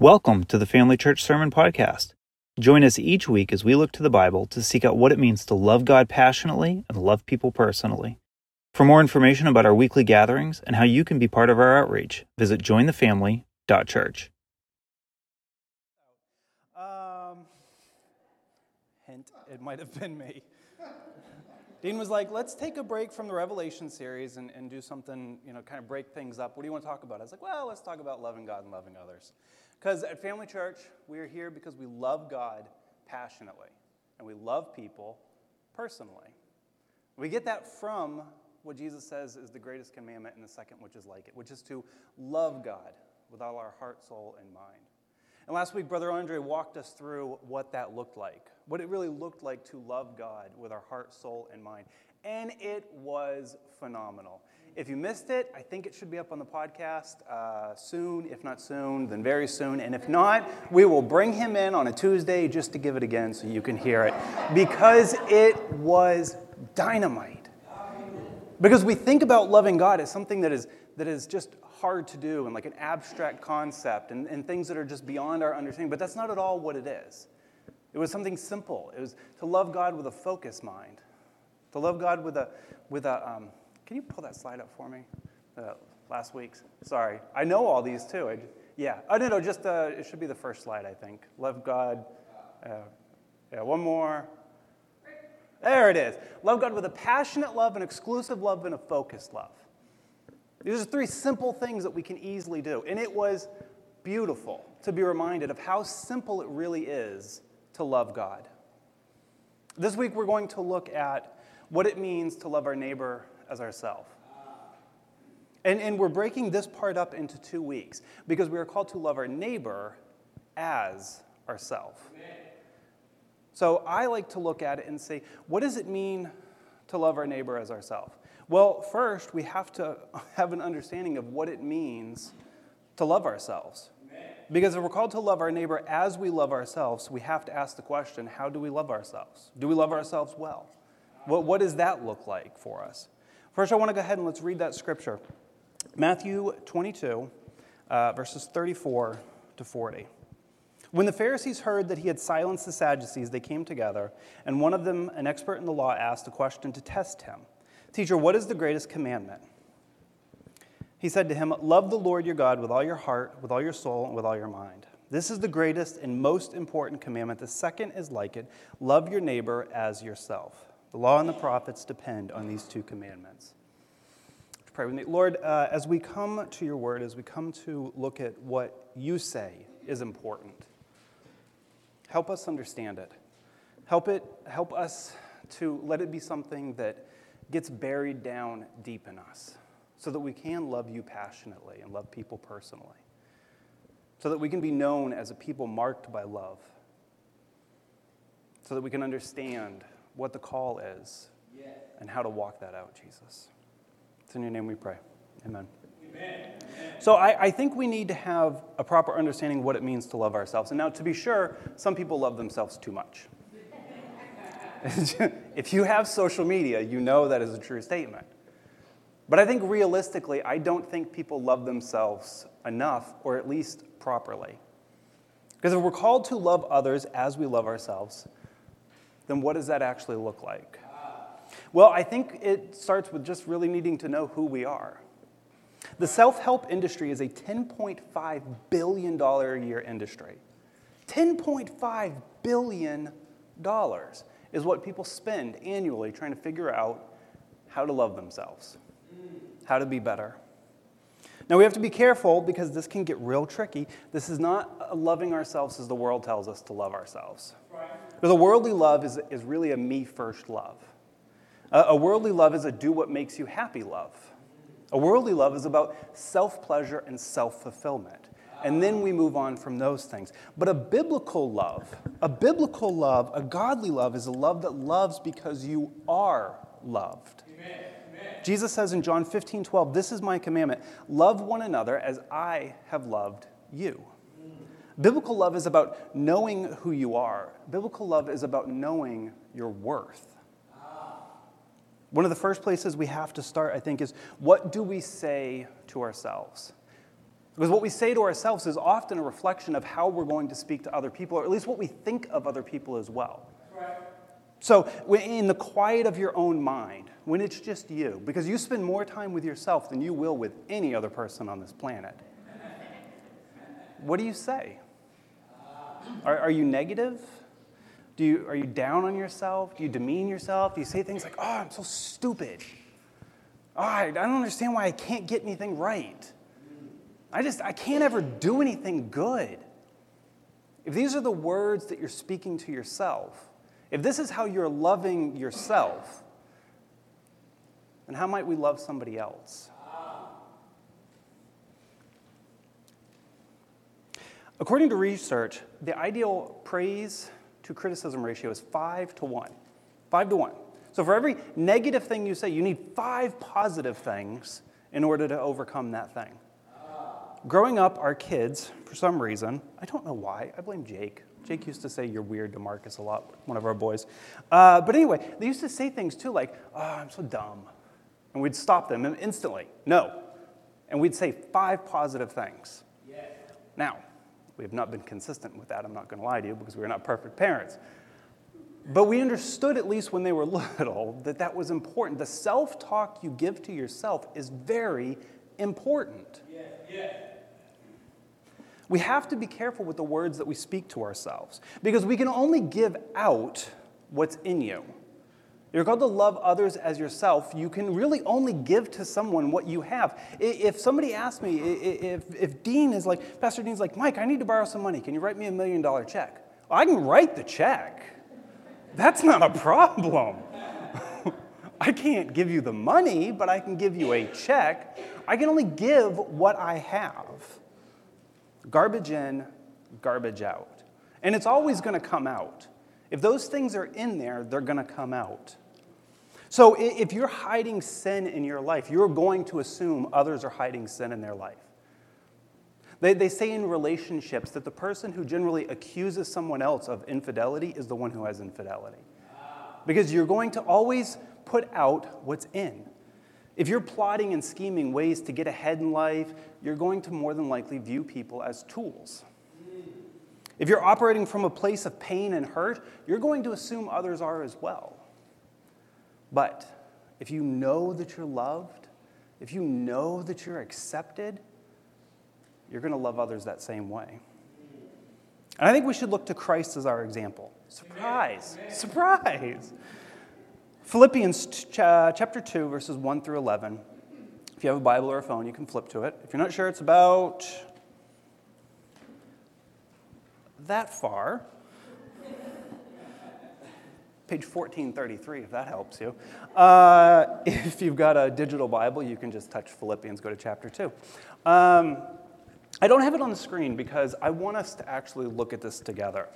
Welcome to the Family Church Sermon Podcast. Join us each week as we look to the Bible to seek out what it means to love God passionately and love people personally. For more information about our weekly gatherings and how you can be part of our outreach, visit jointhefamily.church. Um, hint, it might have been me. Dean was like, let's take a break from the Revelation series and, and do something, you know, kind of break things up. What do you want to talk about? I was like, well, let's talk about loving God and loving others. Because at Family Church, we are here because we love God passionately and we love people personally. We get that from what Jesus says is the greatest commandment and the second, which is like it, which is to love God with all our heart, soul, and mind. And last week, Brother Andre walked us through what that looked like, what it really looked like to love God with our heart, soul, and mind. And it was phenomenal. If you missed it, I think it should be up on the podcast uh, soon. If not soon, then very soon. And if not, we will bring him in on a Tuesday just to give it again so you can hear it because it was dynamite. Because we think about loving God as something that is, that is just hard to do and like an abstract concept and, and things that are just beyond our understanding, but that's not at all what it is. It was something simple. It was to love God with a focused mind, to love God with a, with a um, can you pull that slide up for me? Uh, last week's. Sorry. I know all these too. I, yeah. Oh, no, no, just uh, it should be the first slide, I think. Love God. Uh, yeah, one more. There it is. Love God with a passionate love, an exclusive love, and a focused love. These are three simple things that we can easily do. And it was beautiful to be reminded of how simple it really is to love God. This week, we're going to look at what it means to love our neighbor as ourselves. And, and we're breaking this part up into two weeks because we are called to love our neighbor as ourselves. So I like to look at it and say, what does it mean to love our neighbor as ourselves? Well, first, we have to have an understanding of what it means to love ourselves. Because if we're called to love our neighbor as we love ourselves, we have to ask the question how do we love ourselves? Do we love ourselves well? What, what does that look like for us? First, I want to go ahead and let's read that scripture Matthew 22, uh, verses 34 to 40. When the Pharisees heard that he had silenced the Sadducees, they came together, and one of them, an expert in the law, asked a question to test him Teacher, what is the greatest commandment? He said to him, Love the Lord your God with all your heart, with all your soul, and with all your mind. This is the greatest and most important commandment. The second is like it love your neighbor as yourself. The law and the prophets depend on these two commandments. Pray with me. Lord, uh, as we come to your word, as we come to look at what you say is important, help us understand it. Help it help us to let it be something that gets buried down deep in us so that we can love you passionately and love people personally. So that we can be known as a people marked by love. So that we can understand what the call is yes. and how to walk that out, Jesus. It's in your name we pray. Amen. Amen. So I, I, think we need to have a proper understanding of what it means to love ourselves. And now, to be sure, some people love themselves too much. if you have social media, you know that is a true statement. But I think realistically, I don't think people love themselves enough, or at least properly. Because if we're called to love others as we love ourselves, then what does that actually look like? Well, I think it starts with just really needing to know who we are. The self help industry is a $10.5 billion a year industry. $10.5 billion is what people spend annually trying to figure out how to love themselves, how to be better. Now, we have to be careful because this can get real tricky. This is not loving ourselves as the world tells us to love ourselves. A worldly love is, is really a me first love. A, a worldly love is a do what makes you happy love. A worldly love is about self pleasure and self fulfillment. And then we move on from those things. But a biblical love, a biblical love, a godly love, is a love that loves because you are loved. Amen. Jesus says in John 15, 12, This is my commandment love one another as I have loved you. Biblical love is about knowing who you are. Biblical love is about knowing your worth. One of the first places we have to start, I think, is what do we say to ourselves? Because what we say to ourselves is often a reflection of how we're going to speak to other people, or at least what we think of other people as well. So, in the quiet of your own mind, when it's just you, because you spend more time with yourself than you will with any other person on this planet, what do you say? Are, are you negative? Do you, are you down on yourself? Do you demean yourself? Do you say things like, oh, I'm so stupid? Oh, I, I don't understand why I can't get anything right. I just, I can't ever do anything good. If these are the words that you're speaking to yourself, if this is how you're loving yourself, then how might we love somebody else? According to research, the ideal praise to criticism ratio is five to one. Five to one. So for every negative thing you say, you need five positive things in order to overcome that thing. Growing up, our kids, for some reason, I don't know why, I blame Jake. Jake used to say, You're weird to Marcus a lot, one of our boys. Uh, but anyway, they used to say things too like, Oh, I'm so dumb. And we'd stop them instantly. No. And we'd say five positive things. Yes. Now, we have not been consistent with that, I'm not going to lie to you, because we're not perfect parents. But we understood, at least when they were little, that that was important. The self talk you give to yourself is very important. Yes. Yes. We have to be careful with the words that we speak to ourselves because we can only give out what's in you. You're called to love others as yourself. You can really only give to someone what you have. If somebody asks me, if, if Dean is like, Pastor Dean's like, Mike, I need to borrow some money. Can you write me a million dollar check? Well, I can write the check. That's not a problem. I can't give you the money, but I can give you a check. I can only give what I have. Garbage in, garbage out. And it's always going to come out. If those things are in there, they're going to come out. So if you're hiding sin in your life, you're going to assume others are hiding sin in their life. They, they say in relationships that the person who generally accuses someone else of infidelity is the one who has infidelity. Because you're going to always put out what's in. If you're plotting and scheming ways to get ahead in life, you're going to more than likely view people as tools. If you're operating from a place of pain and hurt, you're going to assume others are as well. But if you know that you're loved, if you know that you're accepted, you're going to love others that same way. And I think we should look to Christ as our example. Surprise! Amen. Surprise! Philippians ch- chapter 2, verses 1 through 11. If you have a Bible or a phone, you can flip to it. If you're not sure, it's about that far. Page 1433, if that helps you. Uh, if you've got a digital Bible, you can just touch Philippians, go to chapter 2. Um, I don't have it on the screen because I want us to actually look at this together.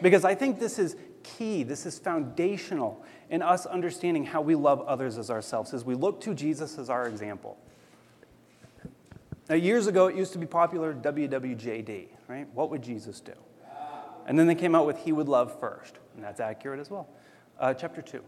Because I think this is key, this is foundational in us understanding how we love others as ourselves, as we look to Jesus as our example. Now, years ago, it used to be popular WWJD, right? What would Jesus do? And then they came out with He would love first, and that's accurate as well. Uh, chapter 2.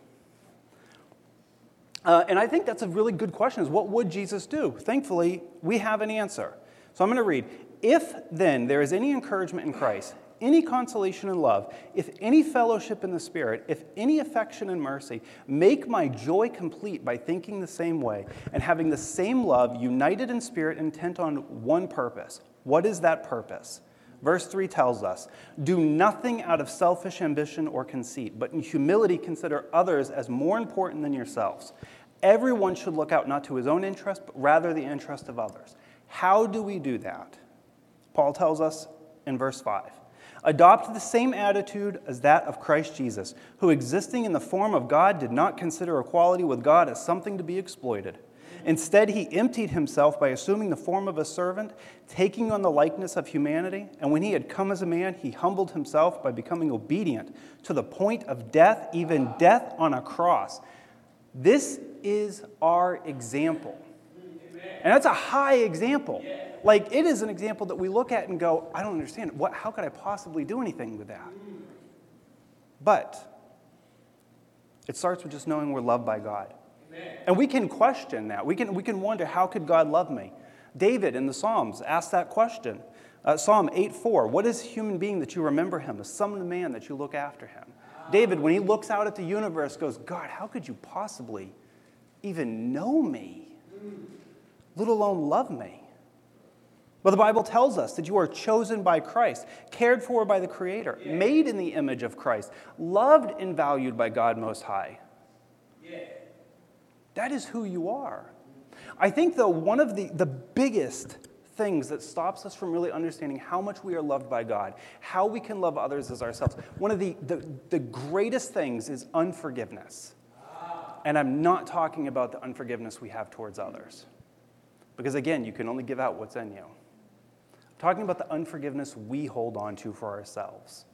Uh, and I think that's a really good question is what would Jesus do? Thankfully, we have an answer. So I'm going to read. If then there is any encouragement in Christ, any consolation in love, if any fellowship in the Spirit, if any affection and mercy, make my joy complete by thinking the same way and having the same love, united in spirit, intent on one purpose. What is that purpose? Verse 3 tells us Do nothing out of selfish ambition or conceit, but in humility consider others as more important than yourselves. Everyone should look out not to his own interest, but rather the interest of others. How do we do that? Paul tells us in verse 5 Adopt the same attitude as that of Christ Jesus, who, existing in the form of God, did not consider equality with God as something to be exploited. Instead, he emptied himself by assuming the form of a servant, taking on the likeness of humanity. And when he had come as a man, he humbled himself by becoming obedient to the point of death, even death on a cross. This is our example. And that's a high example. Like, it is an example that we look at and go, I don't understand. What, how could I possibly do anything with that? But it starts with just knowing we're loved by God. And we can question that. We can, we can wonder, how could God love me? David in the Psalms asked that question. Uh, Psalm 8:4, what is a human being that you remember him? A son of man that you look after him. David, when he looks out at the universe, goes, God, how could you possibly even know me, let alone love me? Well, the Bible tells us that you are chosen by Christ, cared for by the Creator, yeah. made in the image of Christ, loved and valued by God Most High. Yeah. That is who you are. I think, though, one of the, the biggest things that stops us from really understanding how much we are loved by God, how we can love others as ourselves, one of the, the, the greatest things is unforgiveness. And I'm not talking about the unforgiveness we have towards others. Because again, you can only give out what's in you I'm talking about the unforgiveness we hold on to for ourselves.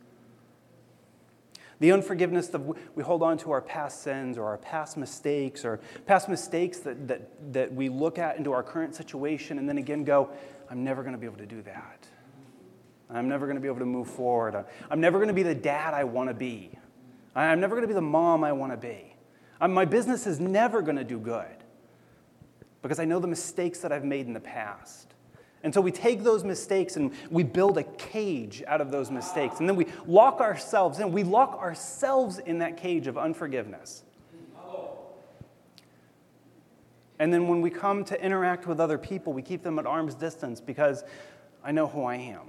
The unforgiveness that we hold on to our past sins or our past mistakes or past mistakes that, that, that we look at into our current situation and then again go, I'm never going to be able to do that. I'm never going to be able to move forward. I'm never going to be the dad I want to be. I'm never going to be the mom I want to be. My business is never going to do good because I know the mistakes that I've made in the past. And so we take those mistakes and we build a cage out of those mistakes. And then we lock ourselves in. We lock ourselves in that cage of unforgiveness. And then when we come to interact with other people, we keep them at arm's distance because I know who I am.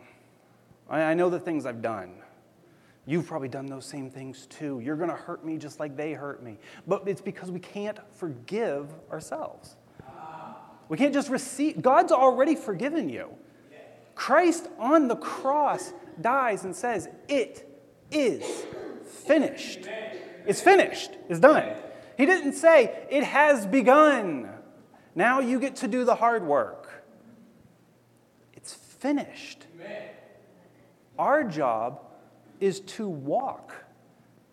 I know the things I've done. You've probably done those same things too. You're going to hurt me just like they hurt me. But it's because we can't forgive ourselves. We can't just receive, God's already forgiven you. Christ on the cross dies and says, It is finished. It's finished, it's done. He didn't say, It has begun. Now you get to do the hard work. It's finished. Our job is to walk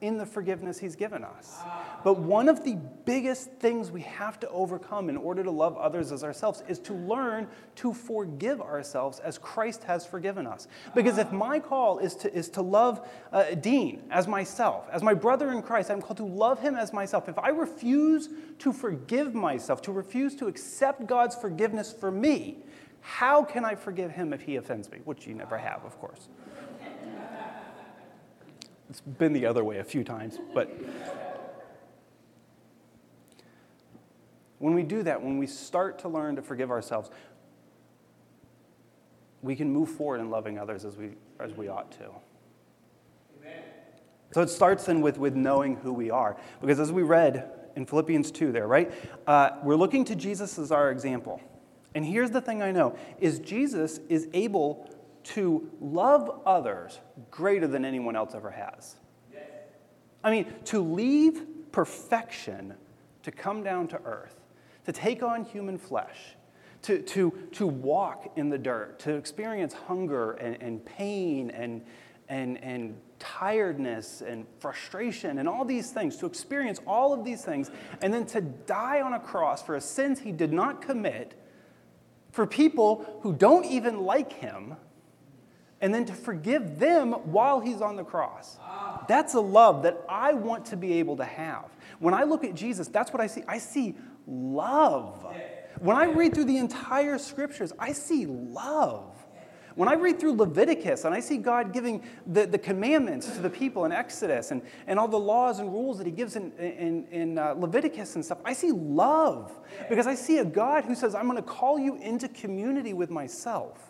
in the forgiveness he's given us. But one of the biggest things we have to overcome in order to love others as ourselves is to learn to forgive ourselves as Christ has forgiven us. Because if my call is to, is to love uh, Dean as myself, as my brother in Christ, I'm called to love him as myself. If I refuse to forgive myself, to refuse to accept God's forgiveness for me, how can I forgive him if he offends me? Which you never have, of course. It's been the other way a few times, but when we do that, when we start to learn to forgive ourselves, we can move forward in loving others as we, as we ought to. Amen. So it starts then with, with knowing who we are. Because as we read in Philippians 2 there, right? Uh, we're looking to Jesus as our example. And here's the thing I know is Jesus is able to love others greater than anyone else ever has. I mean, to leave perfection to come down to earth, to take on human flesh, to, to, to walk in the dirt, to experience hunger and, and pain and, and, and tiredness and frustration and all these things, to experience all of these things, and then to die on a cross for a sins he did not commit, for people who don't even like him and then to forgive them while he's on the cross. That's a love that I want to be able to have. When I look at Jesus, that's what I see. I see love. When I read through the entire scriptures, I see love. When I read through Leviticus and I see God giving the, the commandments to the people in Exodus and, and all the laws and rules that He gives in, in, in uh, Leviticus and stuff, I see love because I see a God who says, I'm going to call you into community with myself.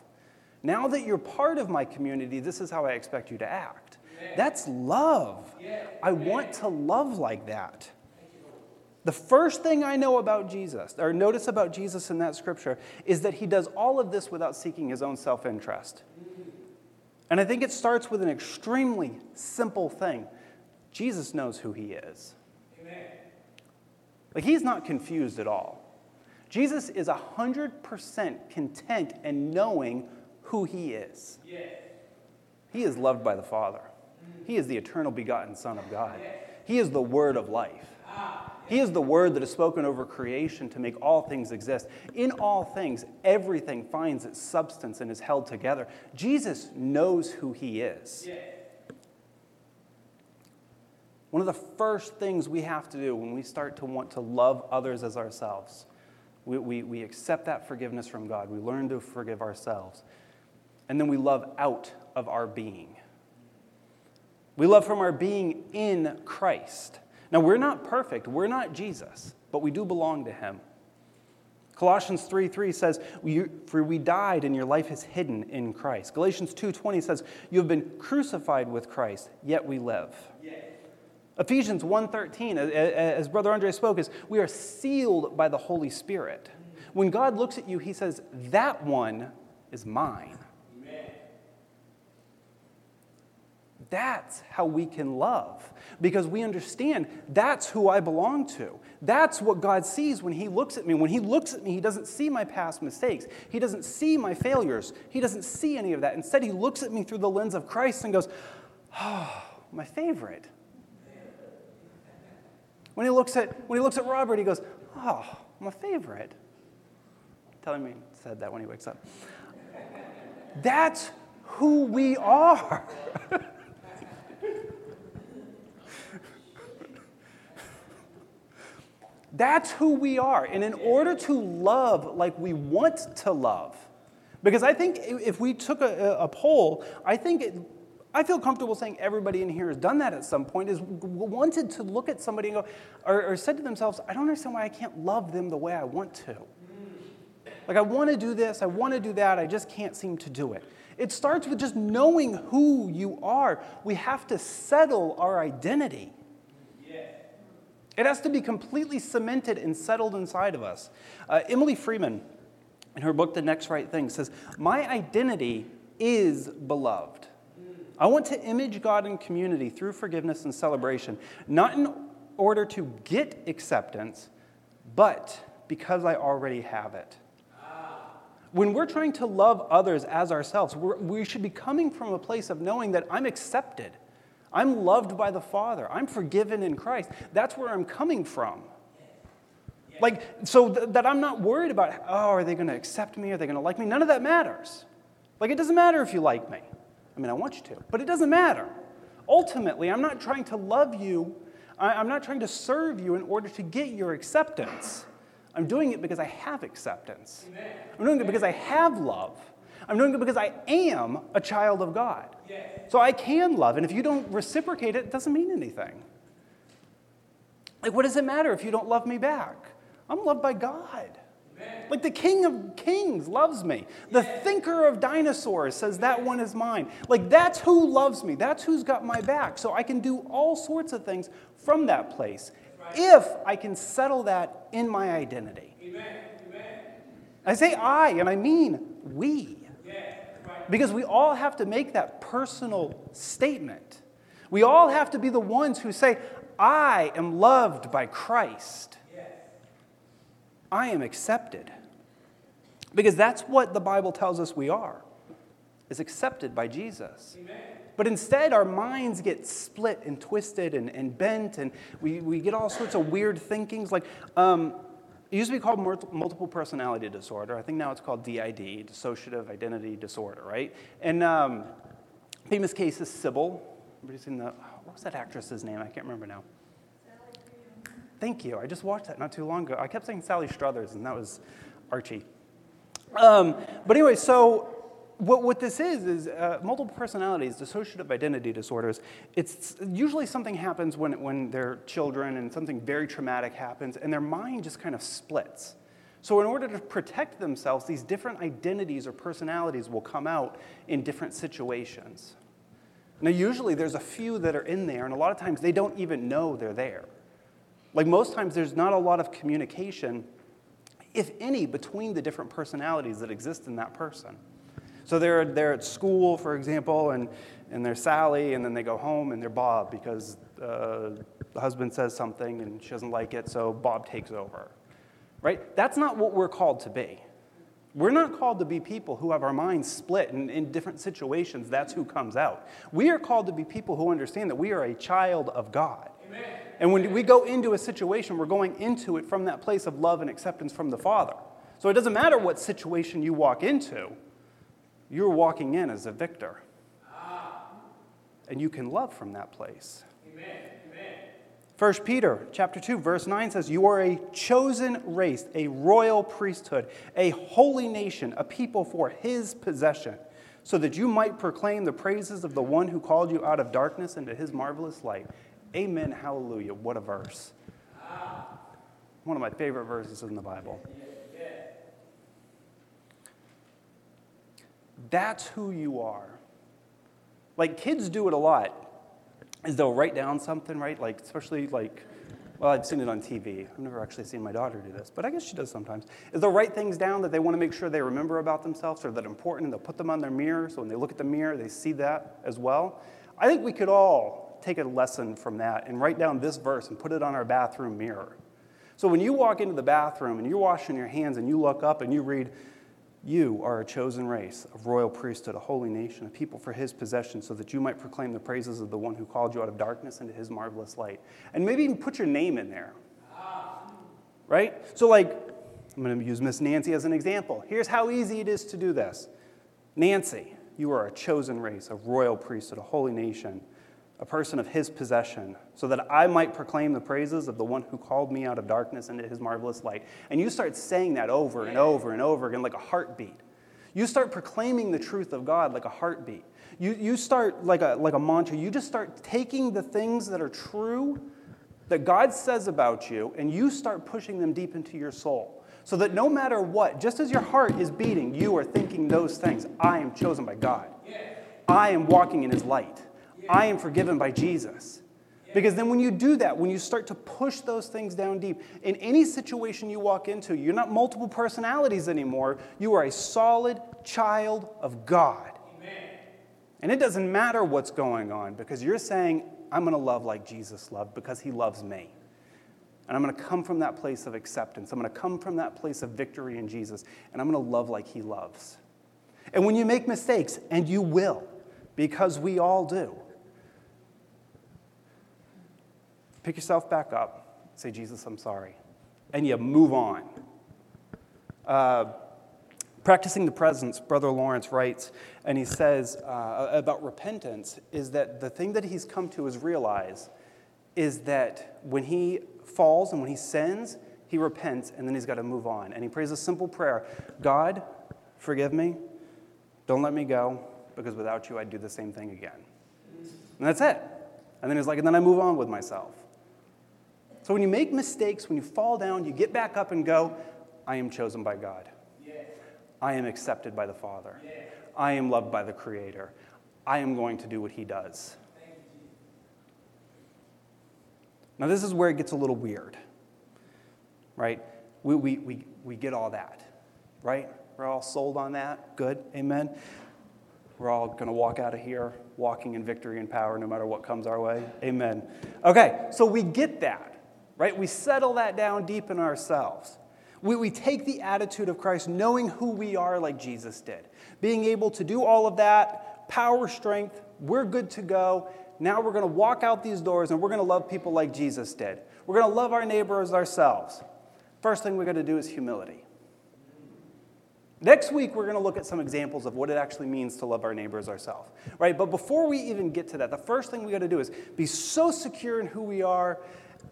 Now that you're part of my community, this is how I expect you to act. That's love. I want to love like that. The first thing I know about Jesus, or notice about Jesus in that scripture, is that he does all of this without seeking his own self interest. And I think it starts with an extremely simple thing Jesus knows who he is. Amen. Like, he's not confused at all. Jesus is 100% content and knowing who he is. He is loved by the Father. He is the eternal begotten Son of God. He is the word of life. Ah, he is the word that is spoken over creation to make all things exist. In all things, everything finds its substance and is held together. Jesus knows who he is. One of the first things we have to do when we start to want to love others as ourselves We, we, we accept that forgiveness from God. We learn to forgive ourselves. And then we love out of our being. We love from our being in Christ. Now, we're not perfect, we're not Jesus, but we do belong to Him. Colossians 3 3 says, For we died and your life is hidden in Christ. Galatians 2 20 says, You have been crucified with Christ, yet we live. Ephesians 1:13, as Brother Andre spoke, is we are sealed by the Holy Spirit. When God looks at you, he says, That one is mine. That's how we can love because we understand that's who I belong to. That's what God sees when He looks at me. When He looks at me, He doesn't see my past mistakes, He doesn't see my failures, He doesn't see any of that. Instead, He looks at me through the lens of Christ and goes, Oh, my favorite. When he looks at, when he looks at Robert, he goes, Oh, my favorite. Telling me he said that when he wakes up. That's who we are. That's who we are. And in order to love like we want to love, because I think if we took a, a poll, I think it, I feel comfortable saying everybody in here has done that at some point, is wanted to look at somebody and go, or, or said to themselves, I don't understand why I can't love them the way I want to. Like, I want to do this, I want to do that, I just can't seem to do it. It starts with just knowing who you are. We have to settle our identity. It has to be completely cemented and settled inside of us. Uh, Emily Freeman, in her book, The Next Right Thing, says, My identity is beloved. I want to image God in community through forgiveness and celebration, not in order to get acceptance, but because I already have it. When we're trying to love others as ourselves, we should be coming from a place of knowing that I'm accepted. I'm loved by the Father. I'm forgiven in Christ. That's where I'm coming from. Like, so th- that I'm not worried about, oh, are they going to accept me? Are they going to like me? None of that matters. Like, it doesn't matter if you like me. I mean, I want you to, but it doesn't matter. Ultimately, I'm not trying to love you, I- am not trying to serve you in order to get your acceptance. I'm doing it because I have acceptance. Amen. I'm doing it because I have love. I'm doing it because I am a child of God. So I can love. And if you don't reciprocate it, it doesn't mean anything. Like, what does it matter if you don't love me back? I'm loved by God. Like the king of kings loves me. The thinker of dinosaurs says that one is mine. Like that's who loves me. That's who's got my back. So I can do all sorts of things from that place if I can settle that in my identity. I say I, and I mean we. Because we all have to make that personal statement. We all have to be the ones who say, I am loved by Christ. I am accepted. Because that's what the Bible tells us we are, is accepted by Jesus. Amen. But instead, our minds get split and twisted and, and bent, and we, we get all sorts of weird thinkings. Like, um, it used to be called multiple personality disorder. I think now it's called DID, dissociative identity disorder, right? And um, famous case is Sybil. Everybody's seen the, what was that actress's name? I can't remember now. Thank you. I just watched that not too long ago. I kept saying Sally Struthers, and that was Archie. Um, but anyway, so what, what this is is uh, multiple personalities, dissociative identity disorders. It's usually something happens when, when they're children and something very traumatic happens, and their mind just kind of splits. So, in order to protect themselves, these different identities or personalities will come out in different situations. Now, usually there's a few that are in there, and a lot of times they don't even know they're there. Like most times, there's not a lot of communication, if any, between the different personalities that exist in that person. So they're, they're at school, for example, and, and they're Sally, and then they go home and they're Bob because uh, the husband says something and she doesn't like it, so Bob takes over. Right? That's not what we're called to be. We're not called to be people who have our minds split in, in different situations. That's who comes out. We are called to be people who understand that we are a child of God. Amen. And when we go into a situation, we're going into it from that place of love and acceptance from the Father. So it doesn't matter what situation you walk into, you're walking in as a victor. And you can love from that place. Amen. Amen. 1 Peter chapter 2 verse 9 says you are a chosen race, a royal priesthood, a holy nation, a people for his possession, so that you might proclaim the praises of the one who called you out of darkness into his marvelous light. Amen. Hallelujah. What a verse. One of my favorite verses in the Bible. That's who you are. Like kids do it a lot is they'll write down something, right? Like, especially like, well, I've seen it on TV. I've never actually seen my daughter do this, but I guess she does sometimes. Is they'll write things down that they want to make sure they remember about themselves or that important, and they'll put them on their mirror. So when they look at the mirror, they see that as well. I think we could all take a lesson from that and write down this verse and put it on our bathroom mirror. So when you walk into the bathroom and you're washing your hands and you look up and you read, you are a chosen race, a royal priesthood, a holy nation, a people for his possession, so that you might proclaim the praises of the one who called you out of darkness into his marvelous light. And maybe even put your name in there. Right? So, like, I'm going to use Miss Nancy as an example. Here's how easy it is to do this Nancy, you are a chosen race, a royal priesthood, a holy nation, a person of his possession, so that I might proclaim the praises of the one who called me out of darkness into his marvelous light. And you start saying that over and over and over again like a heartbeat. You start proclaiming the truth of God like a heartbeat. You, you start like a, like a mantra. You just start taking the things that are true that God says about you and you start pushing them deep into your soul. So that no matter what, just as your heart is beating, you are thinking those things. I am chosen by God. I am walking in his light. I am forgiven by Jesus. Because then, when you do that, when you start to push those things down deep, in any situation you walk into, you're not multiple personalities anymore. You are a solid child of God. Amen. And it doesn't matter what's going on because you're saying, I'm going to love like Jesus loved because he loves me. And I'm going to come from that place of acceptance. I'm going to come from that place of victory in Jesus. And I'm going to love like he loves. And when you make mistakes, and you will, because we all do, pick yourself back up, say, Jesus, I'm sorry, and you move on. Uh, practicing the presence, Brother Lawrence writes, and he says uh, about repentance is that the thing that he's come to is realize is that when he falls and when he sins, he repents and then he's got to move on. And he prays a simple prayer God, forgive me, don't let me go, because without you, I'd do the same thing again. And that's it. And then he's like, and then I move on with myself. So when you make mistakes, when you fall down, you get back up and go, I am chosen by God. I am accepted by the Father. I am loved by the Creator. I am going to do what He does. Now, this is where it gets a little weird, right? We, we, we, we get all that, right? We're all sold on that. Good. Amen. We're all going to walk out of here walking in victory and power no matter what comes our way. Amen. Okay, so we get that right? We settle that down deep in ourselves. We, we take the attitude of Christ, knowing who we are like Jesus did, being able to do all of that, power, strength, we're good to go. Now we're going to walk out these doors and we're going to love people like Jesus did. We're going to love our neighbors ourselves. First thing we're going to do is humility. Next week, we're going to look at some examples of what it actually means to love our neighbors ourselves, right? But before we even get to that, the first thing we got to do is be so secure in who we are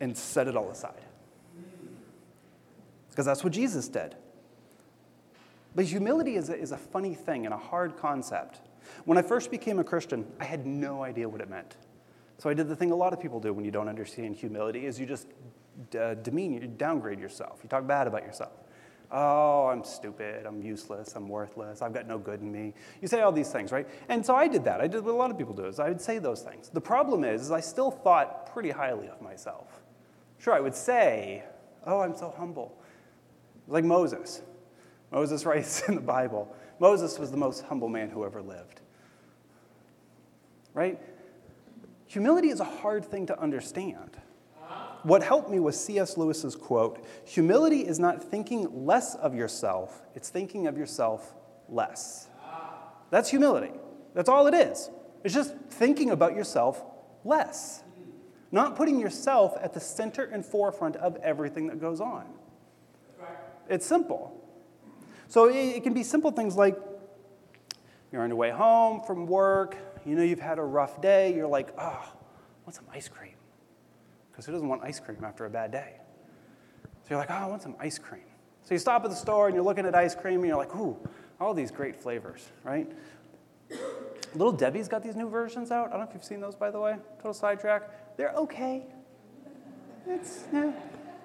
and set it all aside. Because that's what Jesus did. But humility is a, is a funny thing and a hard concept. When I first became a Christian, I had no idea what it meant. So I did the thing a lot of people do when you don't understand humility is you just uh, demean, you downgrade yourself. You talk bad about yourself. Oh, I'm stupid. I'm useless. I'm worthless. I've got no good in me. You say all these things, right? And so I did that. I did what a lot of people do. Is I would say those things. The problem is, is I still thought pretty highly of myself. Sure, I would say, oh, I'm so humble. Like Moses. Moses writes in the Bible Moses was the most humble man who ever lived. Right? Humility is a hard thing to understand. What helped me was C.S. Lewis's quote Humility is not thinking less of yourself, it's thinking of yourself less. That's humility. That's all it is. It's just thinking about yourself less, not putting yourself at the center and forefront of everything that goes on. It's simple. So it can be simple things like you're on your way home from work, you know you've had a rough day, you're like, oh, I want some ice cream? Because who doesn't want ice cream after a bad day? So you're like, oh, I want some ice cream. So you stop at the store and you're looking at ice cream and you're like, ooh, all these great flavors, right? Little Debbie's got these new versions out. I don't know if you've seen those, by the way. Total sidetrack. They're okay. It's, yeah,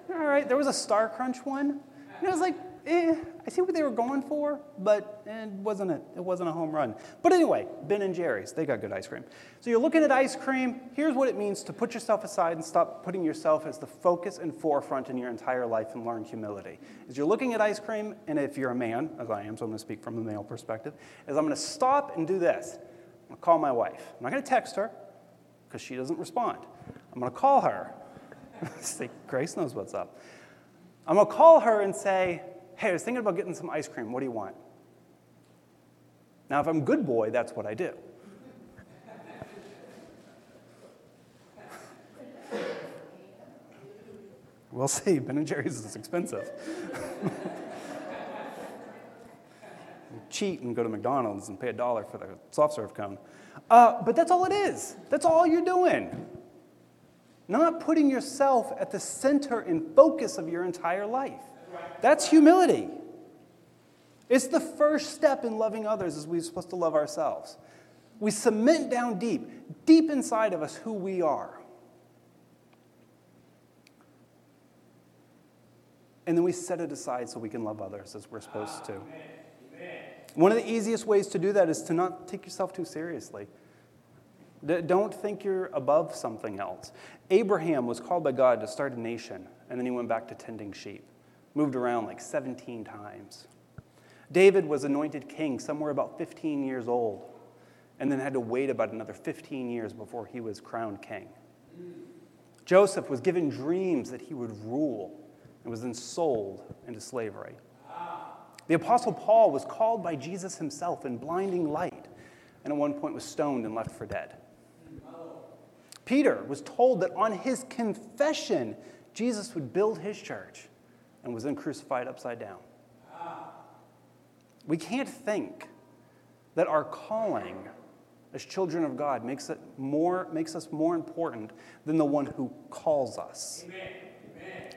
all right. There was a Star Crunch one. And I was like, eh, I see what they were going for, but it wasn't a, it wasn't a home run. But anyway, Ben and Jerry's, they got good ice cream. So you're looking at ice cream. Here's what it means to put yourself aside and stop putting yourself as the focus and forefront in your entire life and learn humility. As you're looking at ice cream, and if you're a man, as I am, so I'm going to speak from a male perspective, is I'm going to stop and do this. I'm going to call my wife. I'm not going to text her because she doesn't respond. I'm going to call her. See, Grace knows what's up. I'm going to call her and say, Hey, I was thinking about getting some ice cream. What do you want? Now, if I'm a good boy, that's what I do. We'll see. Ben and Jerry's is expensive. cheat and go to McDonald's and pay a dollar for the soft serve cone. Uh, but that's all it is. That's all you're doing. Not putting yourself at the center and focus of your entire life. That's humility. It's the first step in loving others as we're supposed to love ourselves. We cement down deep, deep inside of us, who we are. And then we set it aside so we can love others as we're supposed to. One of the easiest ways to do that is to not take yourself too seriously. Don't think you're above something else. Abraham was called by God to start a nation, and then he went back to tending sheep moved around like 17 times. David was anointed king somewhere about 15 years old, and then had to wait about another 15 years before he was crowned king. Joseph was given dreams that he would rule and was then sold into slavery. The Apostle Paul was called by Jesus himself in blinding light, and at one point was stoned and left for dead. Peter was told that on his confession, Jesus would build his church and was then crucified upside down. We can't think that our calling as children of God makes, it more, makes us more important than the one who calls us. Amen.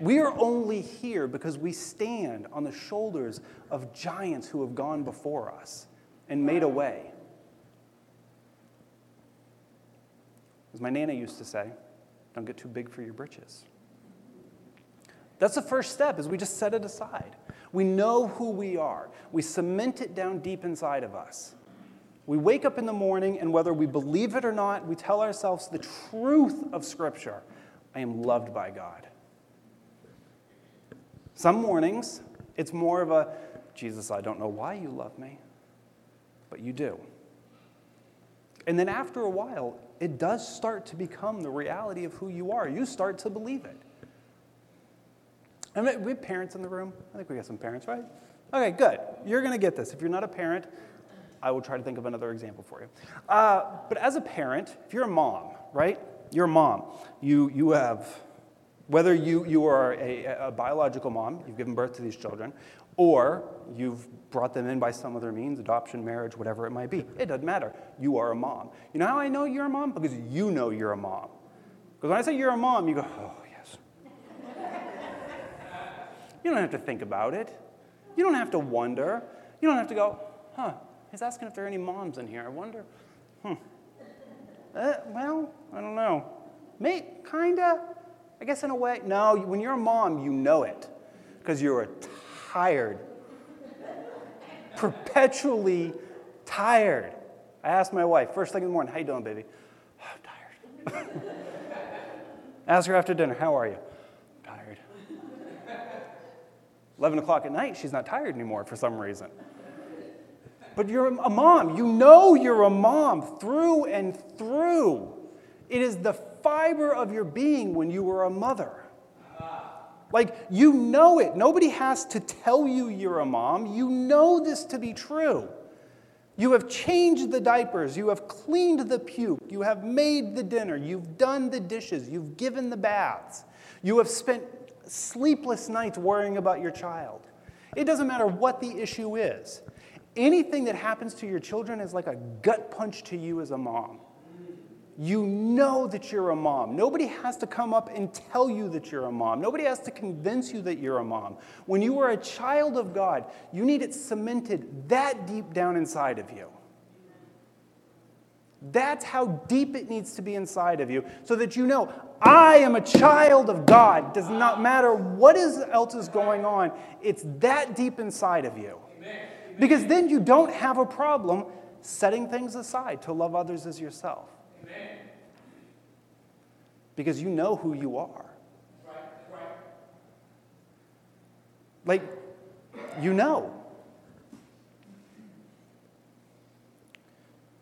We are only here because we stand on the shoulders of giants who have gone before us and made a way. As my Nana used to say, don't get too big for your britches. That's the first step is we just set it aside. We know who we are. We cement it down deep inside of us. We wake up in the morning, and whether we believe it or not, we tell ourselves the truth of Scripture I am loved by God. Some mornings, it's more of a Jesus, I don't know why you love me, but you do. And then after a while, it does start to become the reality of who you are. You start to believe it. And we have parents in the room. I think we got some parents, right? Okay, good. You're going to get this. If you're not a parent, I will try to think of another example for you. Uh, but as a parent, if you're a mom, right? You're a mom. You, you have, whether you, you are a, a biological mom, you've given birth to these children, or you've brought them in by some other means, adoption, marriage, whatever it might be. It doesn't matter. You are a mom. You know how I know you're a mom? Because you know you're a mom. Because when I say you're a mom, you go, oh, You don't have to think about it. You don't have to wonder. You don't have to go, huh, he's asking if there are any moms in here. I wonder, hmm. Uh, well, I don't know. May, kinda. I guess in a way. No, when you're a mom, you know it because you're a tired, perpetually tired. I asked my wife first thing in the morning, "How you doing, baby?" Oh, I'm tired. Ask her after dinner, "How are you?" 11 o'clock at night, she's not tired anymore for some reason. But you're a mom. You know you're a mom through and through. It is the fiber of your being when you were a mother. Like, you know it. Nobody has to tell you you're a mom. You know this to be true. You have changed the diapers. You have cleaned the puke. You have made the dinner. You've done the dishes. You've given the baths. You have spent sleepless nights worrying about your child. It doesn't matter what the issue is. Anything that happens to your children is like a gut punch to you as a mom. you know that you're a mom. Nobody has to come up and tell you that you're a mom. Nobody has to convince you that you're a mom. When you are a child of God, you need it cemented that deep down inside of you. That's how deep it needs to be inside of you so that you know, I am a child of God. Does not matter what is, else is going on, it's that deep inside of you. Because then you don't have a problem setting things aside to love others as yourself. Because you know who you are. Like, you know.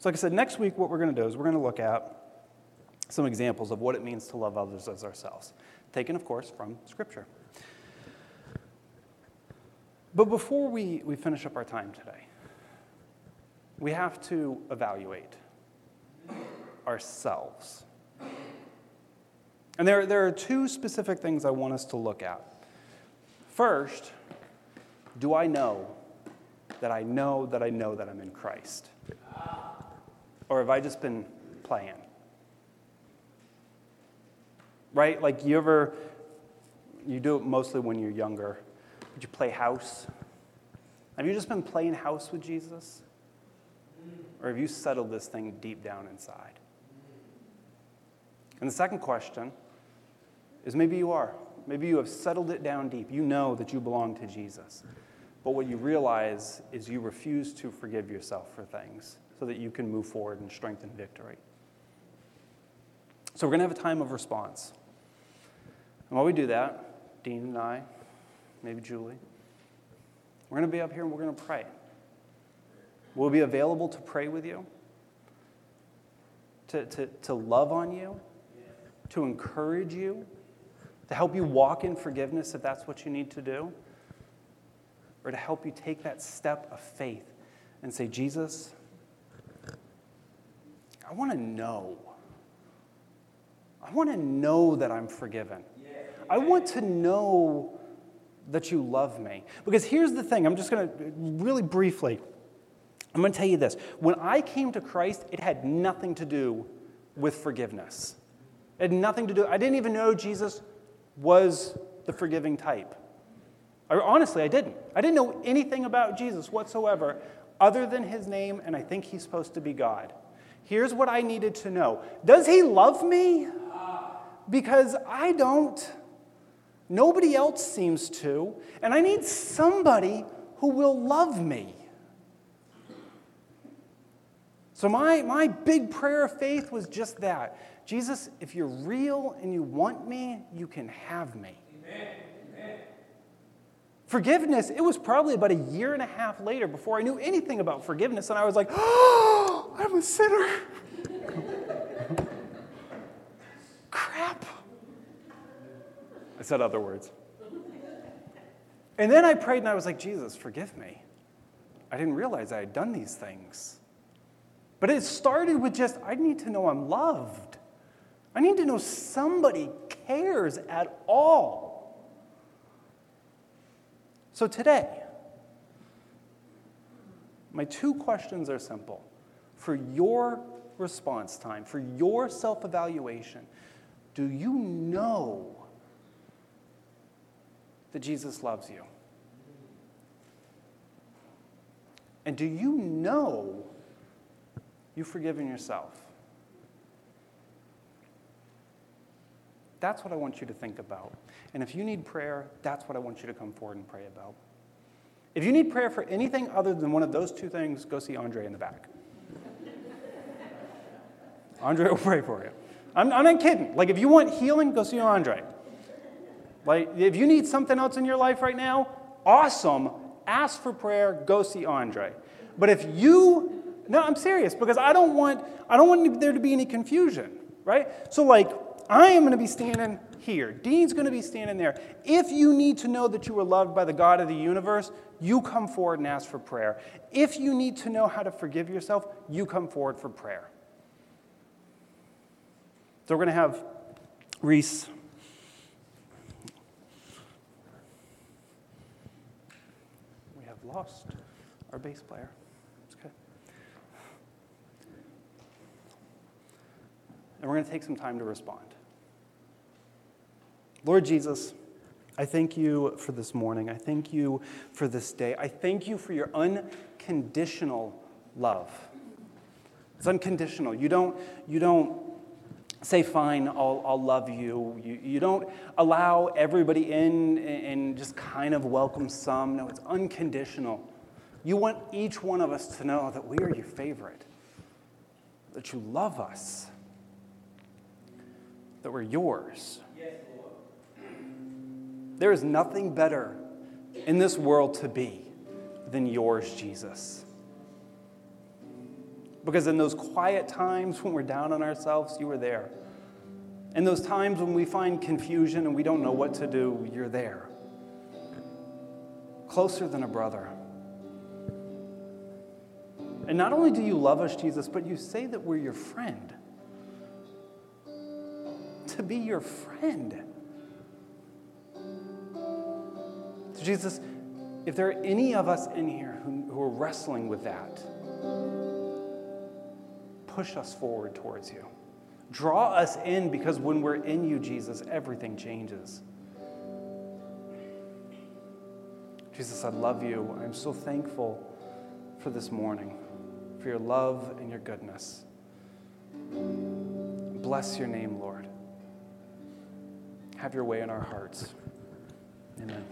So, like I said, next week, what we're going to do is we're going to look at some examples of what it means to love others as ourselves, taken, of course, from Scripture. But before we, we finish up our time today, we have to evaluate ourselves. And there, there are two specific things I want us to look at. First, do I know that I know that I know that I'm in Christ? Or have I just been playing? Right? Like you ever, you do it mostly when you're younger. Would you play house? Have you just been playing house with Jesus? Or have you settled this thing deep down inside? And the second question is maybe you are. Maybe you have settled it down deep. You know that you belong to Jesus. But what you realize is you refuse to forgive yourself for things so that you can move forward and strengthen victory. So we're going to have a time of response. And while we do that, Dean and I, maybe Julie, we're going to be up here and we're going to pray. We'll be available to pray with you, to, to, to love on you, to encourage you, to help you walk in forgiveness if that's what you need to do, or to help you take that step of faith and say, Jesus, I want to know. I want to know that I'm forgiven. I want to know that you love me. Because here's the thing I'm just going to really briefly, I'm going to tell you this. When I came to Christ, it had nothing to do with forgiveness. It had nothing to do, I didn't even know Jesus was the forgiving type. I, honestly, I didn't. I didn't know anything about Jesus whatsoever other than his name, and I think he's supposed to be God. Here's what I needed to know Does he love me? Because I don't. Nobody else seems to. And I need somebody who will love me. So, my, my big prayer of faith was just that Jesus, if you're real and you want me, you can have me. Amen. Forgiveness, it was probably about a year and a half later before I knew anything about forgiveness, and I was like, oh, I'm a sinner. Crap. I said other words. And then I prayed and I was like, Jesus, forgive me. I didn't realize I had done these things. But it started with just, I need to know I'm loved. I need to know somebody cares at all. So today, my two questions are simple. For your response time, for your self evaluation, do you know that Jesus loves you? And do you know you've forgiven yourself? That's what I want you to think about. And if you need prayer, that's what I want you to come forward and pray about. If you need prayer for anything other than one of those two things, go see Andre in the back. Andre will pray for you. I'm, I'm not kidding. Like, if you want healing, go see Andre. Like, if you need something else in your life right now, awesome. Ask for prayer, go see Andre. But if you, no, I'm serious because I don't want, I don't want there to be any confusion, right? So, like, I am going to be standing here. Dean's going to be standing there. If you need to know that you are loved by the God of the universe, you come forward and ask for prayer. If you need to know how to forgive yourself, you come forward for prayer. So we're going to have Reese. We have lost our bass player. And we're going to take some time to respond. Lord Jesus, I thank you for this morning. I thank you for this day. I thank you for your unconditional love. It's unconditional. You don't, you don't say, fine, I'll, I'll love you. you. You don't allow everybody in and just kind of welcome some. No, it's unconditional. You want each one of us to know that we are your favorite, that you love us, that we're yours. There is nothing better in this world to be than yours, Jesus. Because in those quiet times when we're down on ourselves, you were there. In those times when we find confusion and we don't know what to do, you're there. Closer than a brother. And not only do you love us, Jesus, but you say that we're your friend. To be your friend. So, Jesus, if there are any of us in here who, who are wrestling with that, push us forward towards you. Draw us in because when we're in you, Jesus, everything changes. Jesus, I love you. I'm so thankful for this morning, for your love and your goodness. Bless your name, Lord. Have your way in our hearts. Amen.